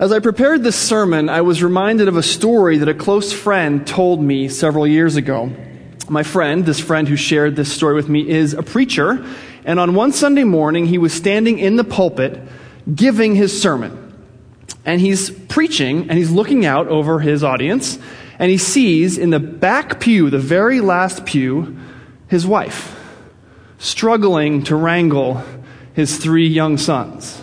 As I prepared this sermon, I was reminded of a story that a close friend told me several years ago. My friend, this friend who shared this story with me, is a preacher, and on one Sunday morning, he was standing in the pulpit giving his sermon. And he's preaching, and he's looking out over his audience, and he sees in the back pew, the very last pew, his wife struggling to wrangle his three young sons,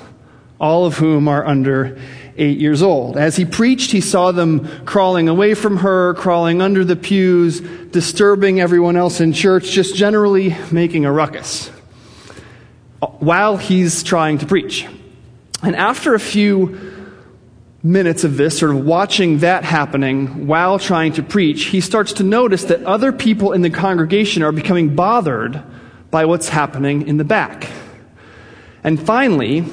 all of whom are under eight years old. As he preached, he saw them crawling away from her, crawling under the pews, disturbing everyone else in church, just generally making a ruckus uh, while he's trying to preach. And after a few minutes of this, sort of watching that happening while trying to preach, he starts to notice that other people in the congregation are becoming bothered by what's happening in the back. And finally,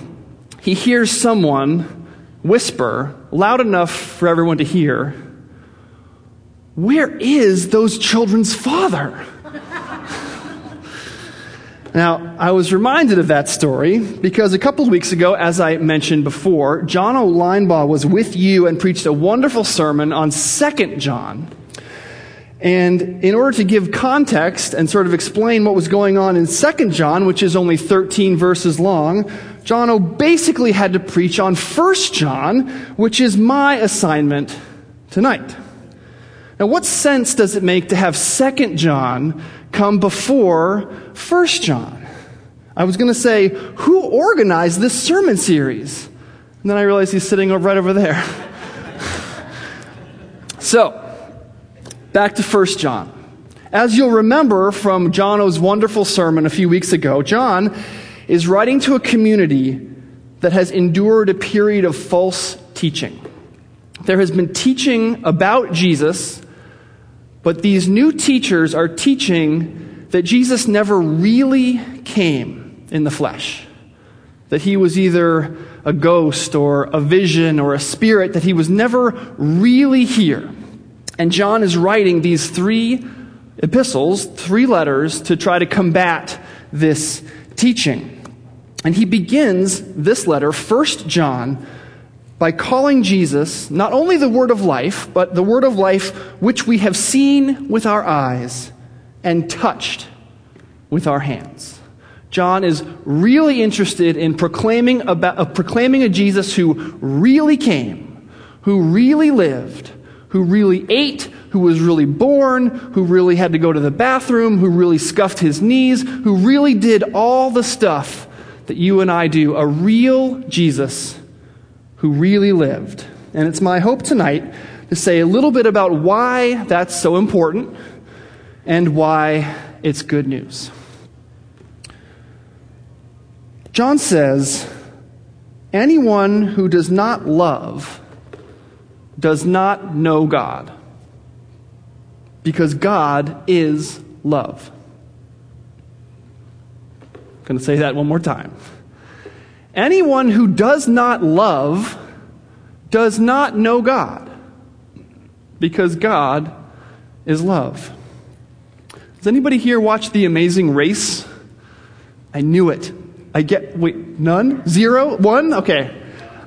he hears someone whisper, loud enough for everyone to hear, Where is those children's father? Now, I was reminded of that story because a couple of weeks ago, as I mentioned before, John O'Linebaugh was with you and preached a wonderful sermon on 2 John. And in order to give context and sort of explain what was going on in 2 John, which is only 13 verses long, John O basically had to preach on 1 John, which is my assignment tonight. Now, what sense does it make to have 2 John come before 1 John? I was going to say, who organized this sermon series? And then I realized he's sitting right over there. so, back to 1 John. As you'll remember from John O's wonderful sermon a few weeks ago, John is writing to a community that has endured a period of false teaching. There has been teaching about Jesus, but these new teachers are teaching that Jesus never really came in the flesh. That he was either a ghost or a vision or a spirit, that he was never really here. And John is writing these three epistles, three letters, to try to combat this teaching. And he begins this letter, 1 John, by calling Jesus not only the word of life, but the word of life which we have seen with our eyes and touched with our hands. John is really interested in proclaiming, about, uh, proclaiming a Jesus who really came, who really lived, who really ate, who was really born, who really had to go to the bathroom, who really scuffed his knees, who really did all the stuff that you and I do. A real Jesus who really lived. And it's my hope tonight to say a little bit about why that's so important and why it's good news. John says, Anyone who does not love does not know God because God is love. I'm going to say that one more time. Anyone who does not love does not know God because God is love. Does anybody here watch The Amazing Race? I knew it. I get, wait, none? Zero? One? Okay.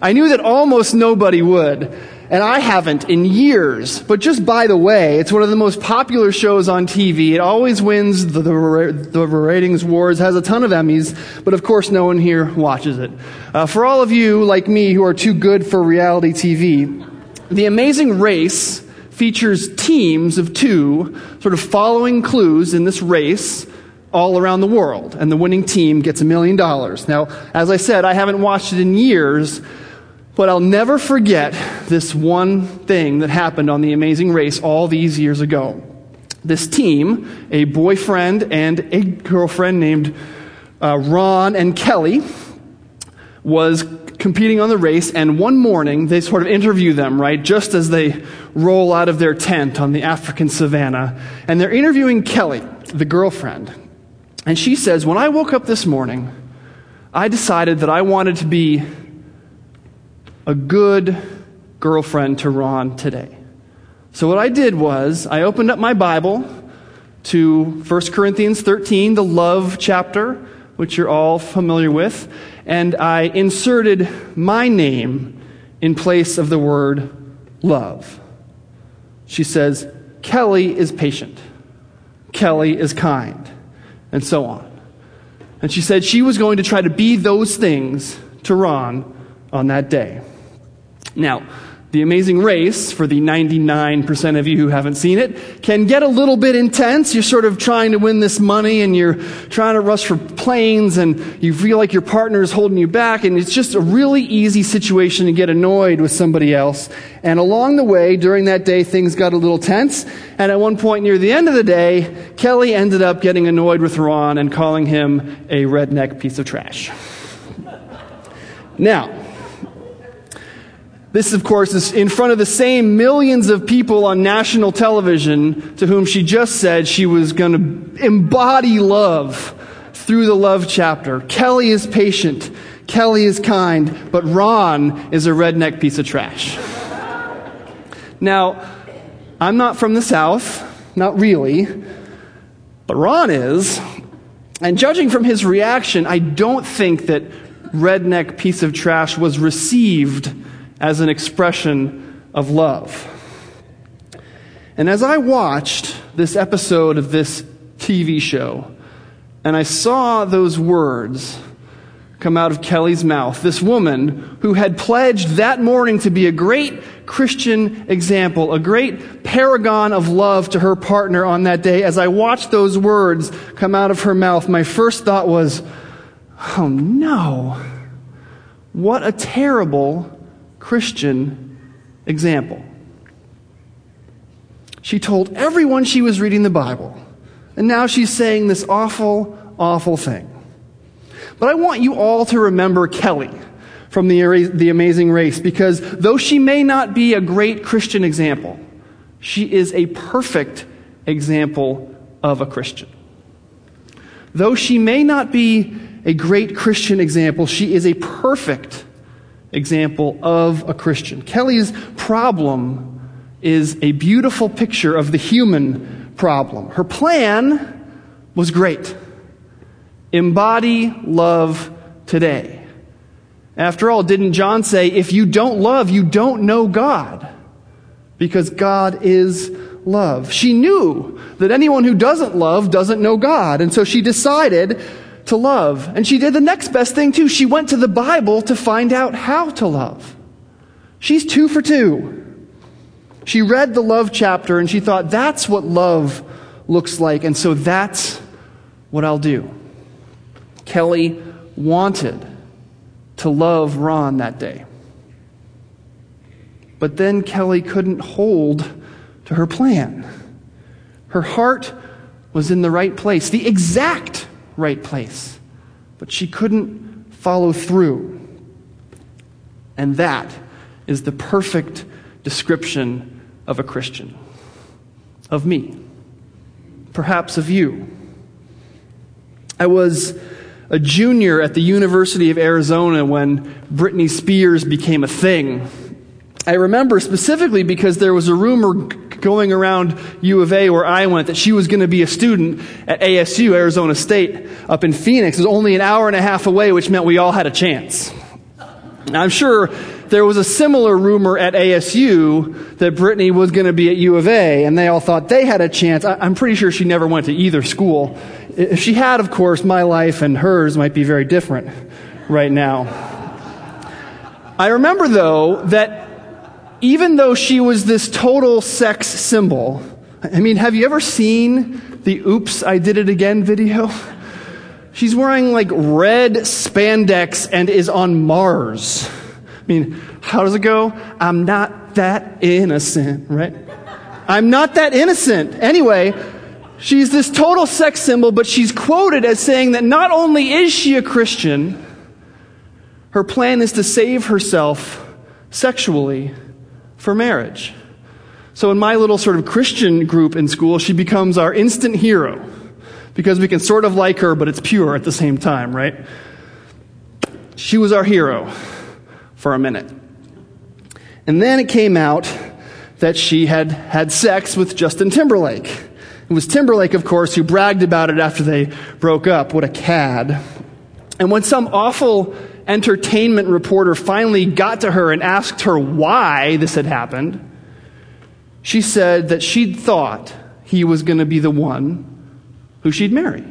I knew that almost nobody would and I haven't in years. But just by the way, it's one of the most popular shows on TV. It always wins the, the, the ratings wars, has a ton of Emmys, but of course no one here watches it. Uh, for all of you like me who are too good for reality TV, The Amazing Race features teams of two sort of following clues in this race all around the world, and the winning team gets a million dollars. Now, as I said, I haven't watched it in years, but I'll never forget this one thing that happened on the amazing race all these years ago. This team, a boyfriend and a girlfriend named uh, Ron and Kelly, was competing on the race, and one morning they sort of interview them, right, just as they roll out of their tent on the African savannah. And they're interviewing Kelly, the girlfriend. And she says, When I woke up this morning, I decided that I wanted to be a good girlfriend to Ron today. So, what I did was, I opened up my Bible to 1 Corinthians 13, the love chapter, which you're all familiar with, and I inserted my name in place of the word love. She says, Kelly is patient. Kelly is kind. And so on. And she said she was going to try to be those things to Ron on that day. Now, the Amazing Race, for the 99% of you who haven't seen it, can get a little bit intense. You're sort of trying to win this money and you're trying to rush for planes and you feel like your partner is holding you back and it's just a really easy situation to get annoyed with somebody else. And along the way, during that day, things got a little tense. And at one point near the end of the day, Kelly ended up getting annoyed with Ron and calling him a redneck piece of trash. Now, this, of course, is in front of the same millions of people on national television to whom she just said she was going to embody love through the love chapter. Kelly is patient. Kelly is kind, but Ron is a redneck piece of trash. Now, I'm not from the South, not really, but Ron is. And judging from his reaction, I don't think that redneck piece of trash was received as an expression of love. And as I watched this episode of this TV show, and I saw those words come out of Kelly's mouth, this woman who had pledged that morning to be a great Christian example, a great paragon of love to her partner on that day, as I watched those words come out of her mouth, my first thought was, oh no, what a terrible Christian example. She told everyone she was reading the Bible, and now she's saying this awful, awful thing. But I want you all to remember Kelly from the, the Amazing Race because though she may not be a great Christian example, she is a perfect example of a Christian. Though she may not be a great Christian example, she is a perfect example of a Christian. Kelly's problem is a beautiful picture of the human problem. Her plan was great. Embody love today. After all, didn't John say, if you don't love, you don't know God? Because God is love. She knew that anyone who doesn't love doesn't know God. And so she decided to love. And she did the next best thing too. She went to the Bible to find out how to love. She's two for two. She read the love chapter and she thought, that's what love looks like. And so that's what I'll do. Kelly wanted to love Ron that day. But then Kelly couldn't hold to her plan. Her heart was in the right place, the exact right place. But she couldn't follow through. And that is the perfect description of a Christian, of me, perhaps of you. I was a junior at the University of Arizona when Britney Spears became a thing. I remember specifically because there was a rumor going around U of A where I went that she was going to be a student at ASU, Arizona State, up in Phoenix. It was only an hour and a half away, which meant we all had a chance. Now, I'm sure there was a similar rumor at ASU that Britney was going to be at U of A, and they all thought they had a chance. I'm pretty sure she never went to either school. If she had, of course, my life and hers might be very different right now. I remember, though, that even though she was this total sex symbol, I mean, have you ever seen the Oops, I Did It Again video? She's wearing like red spandex and is on Mars. I mean, how does it go? I'm not that innocent, right? I'm not that innocent. Anyway, she's this total sex symbol, but she's quoted as saying that not only is she a Christian, her plan is to save herself sexually for marriage. So, in my little sort of Christian group in school, she becomes our instant hero because we can sort of like her, but it's pure at the same time, right? She was our hero for a minute. And then it came out that she had had sex with Justin Timberlake. It was Timberlake, of course, who bragged about it after they broke up. What a cad. And when some awful entertainment reporter finally got to her and asked her why this had happened, she said that she'd thought he was going to be the one who she'd marry.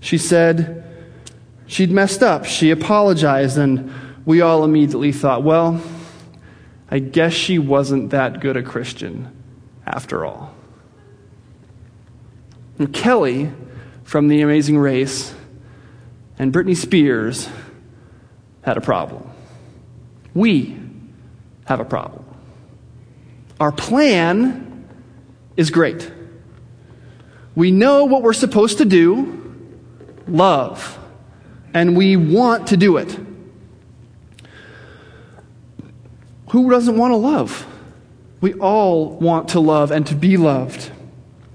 She said she'd messed up. She apologized, and we all immediately thought, well, I guess she wasn't that good a Christian after all. And Kelly from The Amazing Race and Britney Spears had a problem. We have a problem. Our plan is great. We know what we're supposed to do love, and we want to do it. Who doesn't want to love? We all want to love and to be loved.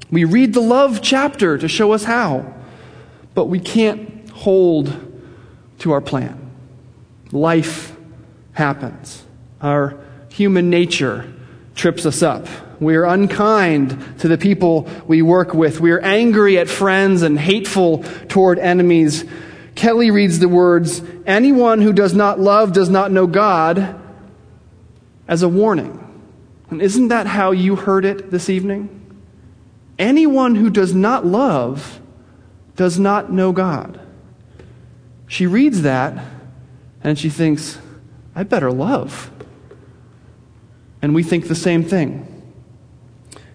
We read the love chapter to show us how, but we can't hold to our plan. Life happens. Our human nature trips us up. We are unkind to the people we work with. We are angry at friends and hateful toward enemies. Kelly reads the words, Anyone who does not love does not know God, as a warning. And isn't that how you heard it this evening? Anyone who does not love does not know God. She reads that and she thinks, I better love. And we think the same thing.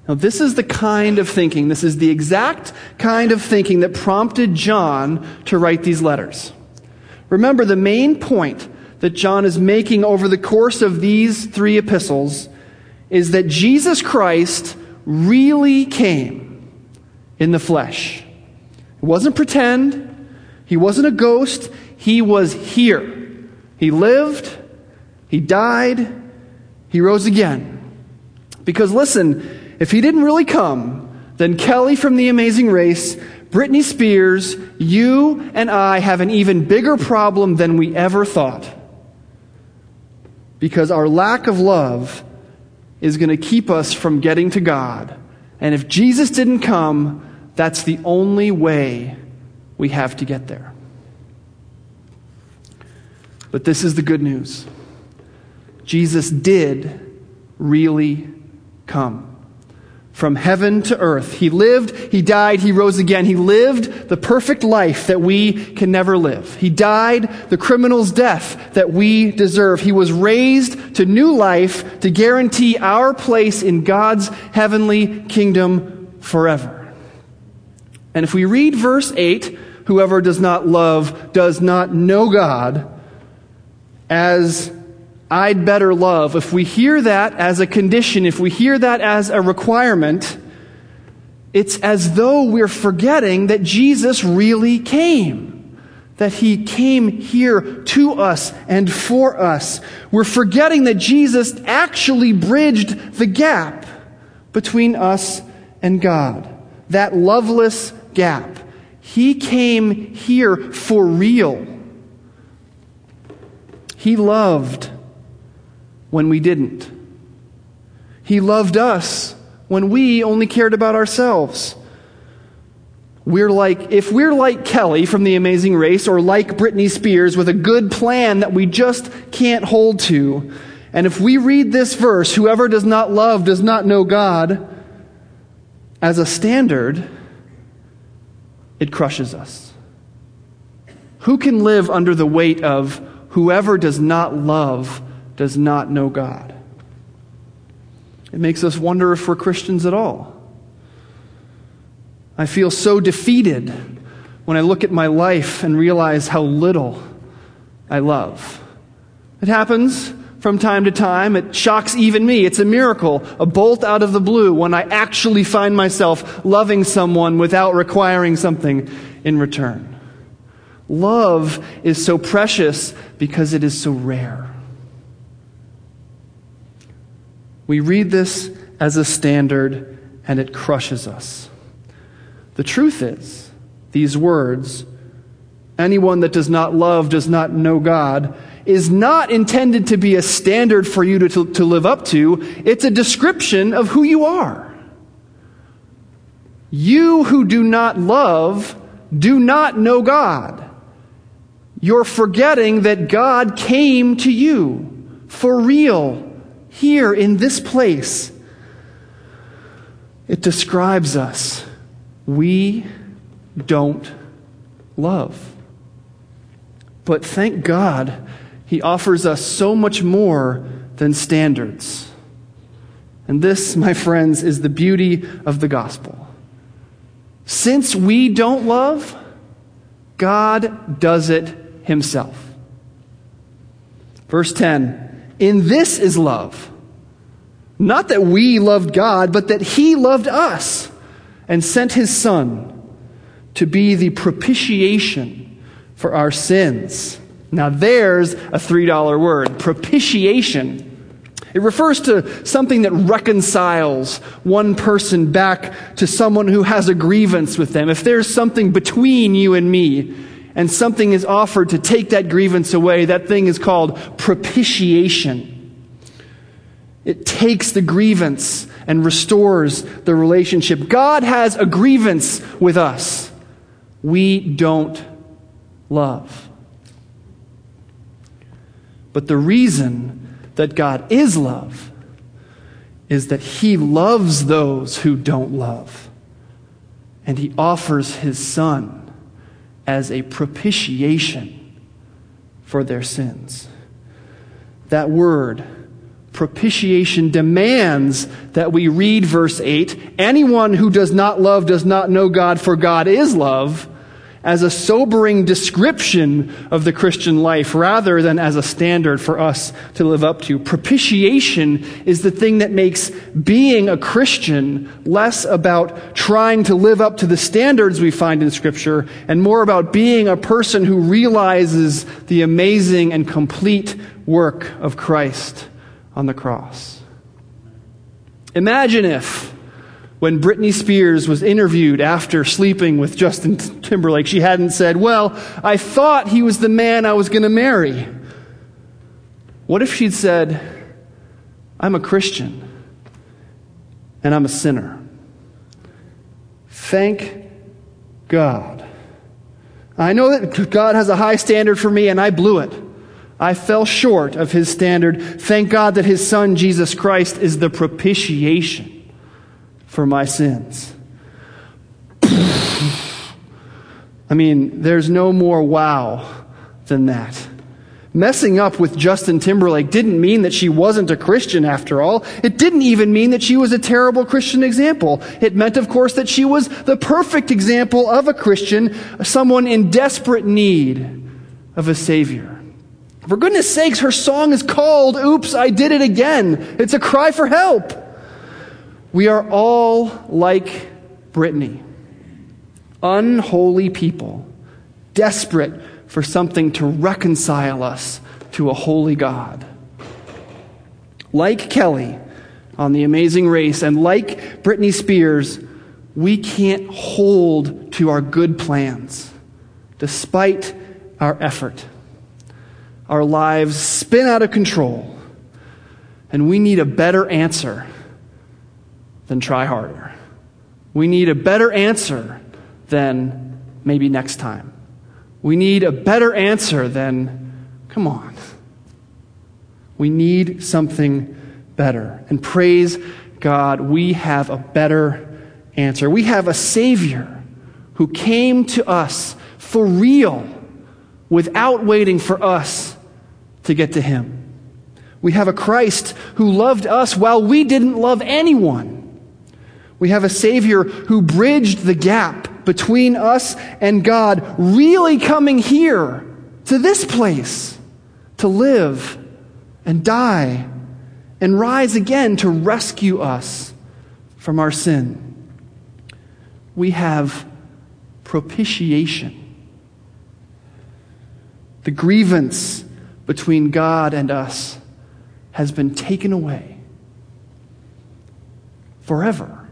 Now, this is the kind of thinking, this is the exact kind of thinking that prompted John to write these letters. Remember, the main point that John is making over the course of these three epistles is that Jesus Christ really came in the flesh. It wasn't pretend, he wasn't a ghost, he was here. He lived, he died, he rose again. Because listen, if he didn't really come, then Kelly from The Amazing Race, Britney Spears, you and I have an even bigger problem than we ever thought. Because our lack of love is going to keep us from getting to God. And if Jesus didn't come, that's the only way we have to get there. But this is the good news Jesus did really come. From heaven to earth. He lived, he died, he rose again. He lived the perfect life that we can never live. He died the criminal's death that we deserve. He was raised to new life to guarantee our place in God's heavenly kingdom forever. And if we read verse 8, whoever does not love does not know God, as I'd better love, if we hear that as a condition, if we hear that as a requirement, it's as though we're forgetting that Jesus really came. That he came here to us and for us. We're forgetting that Jesus actually bridged the gap between us and God. That loveless gap. He came here for real. He loved when we didn't. He loved us when we only cared about ourselves. We're like, if we're like Kelly from The Amazing Race or like Britney Spears with a good plan that we just can't hold to, and if we read this verse, whoever does not love does not know God, as a standard, it crushes us. Who can live under the weight of whoever does not love does not know God. It makes us wonder if we're Christians at all. I feel so defeated when I look at my life and realize how little I love. It happens from time to time. It shocks even me. It's a miracle, a bolt out of the blue when I actually find myself loving someone without requiring something in return. Love is so precious because it is so rare. We read this as a standard and it crushes us. The truth is, these words, anyone that does not love does not know God, is not intended to be a standard for you to, to, live up to. It's a description of who you are. You who do not love do not know God. You're forgetting that God came to you for real here in this place. It describes us. We don't love. But thank God, He offers us so much more than standards. And this, my friends, is the beauty of the gospel. Since we don't love, God does it Himself. Verse 10 In this is love. Not that we loved God, but that He loved us and sent His Son to be the propitiation for our sins. Now, there's a $3 word propitiation. It refers to something that reconciles one person back to someone who has a grievance with them. If there's something between you and me, and something is offered to take that grievance away, that thing is called propitiation. It takes the grievance and restores the relationship. God has a grievance with us we don't love. But the reason that God is love is that He loves those who don't love. And He offers His Son as a propitiation for their sins. That word, propitiation, demands that we read verse 8 Anyone who does not love does not know God, for God is love as a sobering description of the Christian life rather than as a standard for us to live up to. Propitiation is the thing that makes being a Christian less about trying to live up to the standards we find in Scripture and more about being a person who realizes the amazing and complete work of Christ on the cross. Imagine if when Britney Spears was interviewed after sleeping with Justin Timberlake, she hadn't said, Well, I thought he was the man I was going to marry. What if she'd said, I'm a Christian and I'm a sinner? Thank God. I know that God has a high standard for me and I blew it. I fell short of his standard. Thank God that his son, Jesus Christ, is the propitiation for my sins. I mean, there's no more wow than that. Messing up with Justin Timberlake didn't mean that she wasn't a Christian after all. It didn't even mean that she was a terrible Christian example. It meant, of course, that she was the perfect example of a Christian, someone in desperate need of a Savior. For goodness sakes, her song is called Oops, I Did It Again. It's a cry for help. We are all like Britney, unholy people, desperate for something to reconcile us to a holy God. Like Kelly on The Amazing Race, and like Britney Spears, we can't hold to our good plans despite our effort. Our lives spin out of control, and we need a better answer than try harder. We need a better answer than maybe next time. We need a better answer than, come on. We need something better. And praise God, we have a better answer. We have a Savior who came to us for real without waiting for us to get to Him. We have a Christ who loved us while we didn't love anyone. We have a Savior who bridged the gap between us and God, really coming here to this place to live and die and rise again to rescue us from our sin. We have propitiation. The grievance between God and us has been taken away forever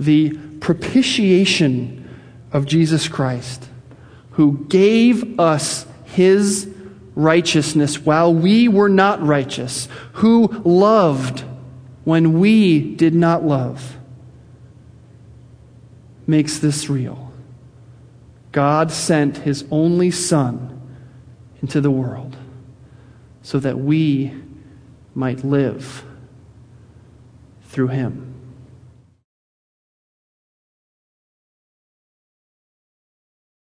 the propitiation of Jesus Christ, who gave us his righteousness while we were not righteous, who loved when we did not love, makes this real. God sent his only Son into the world so that we might live through him.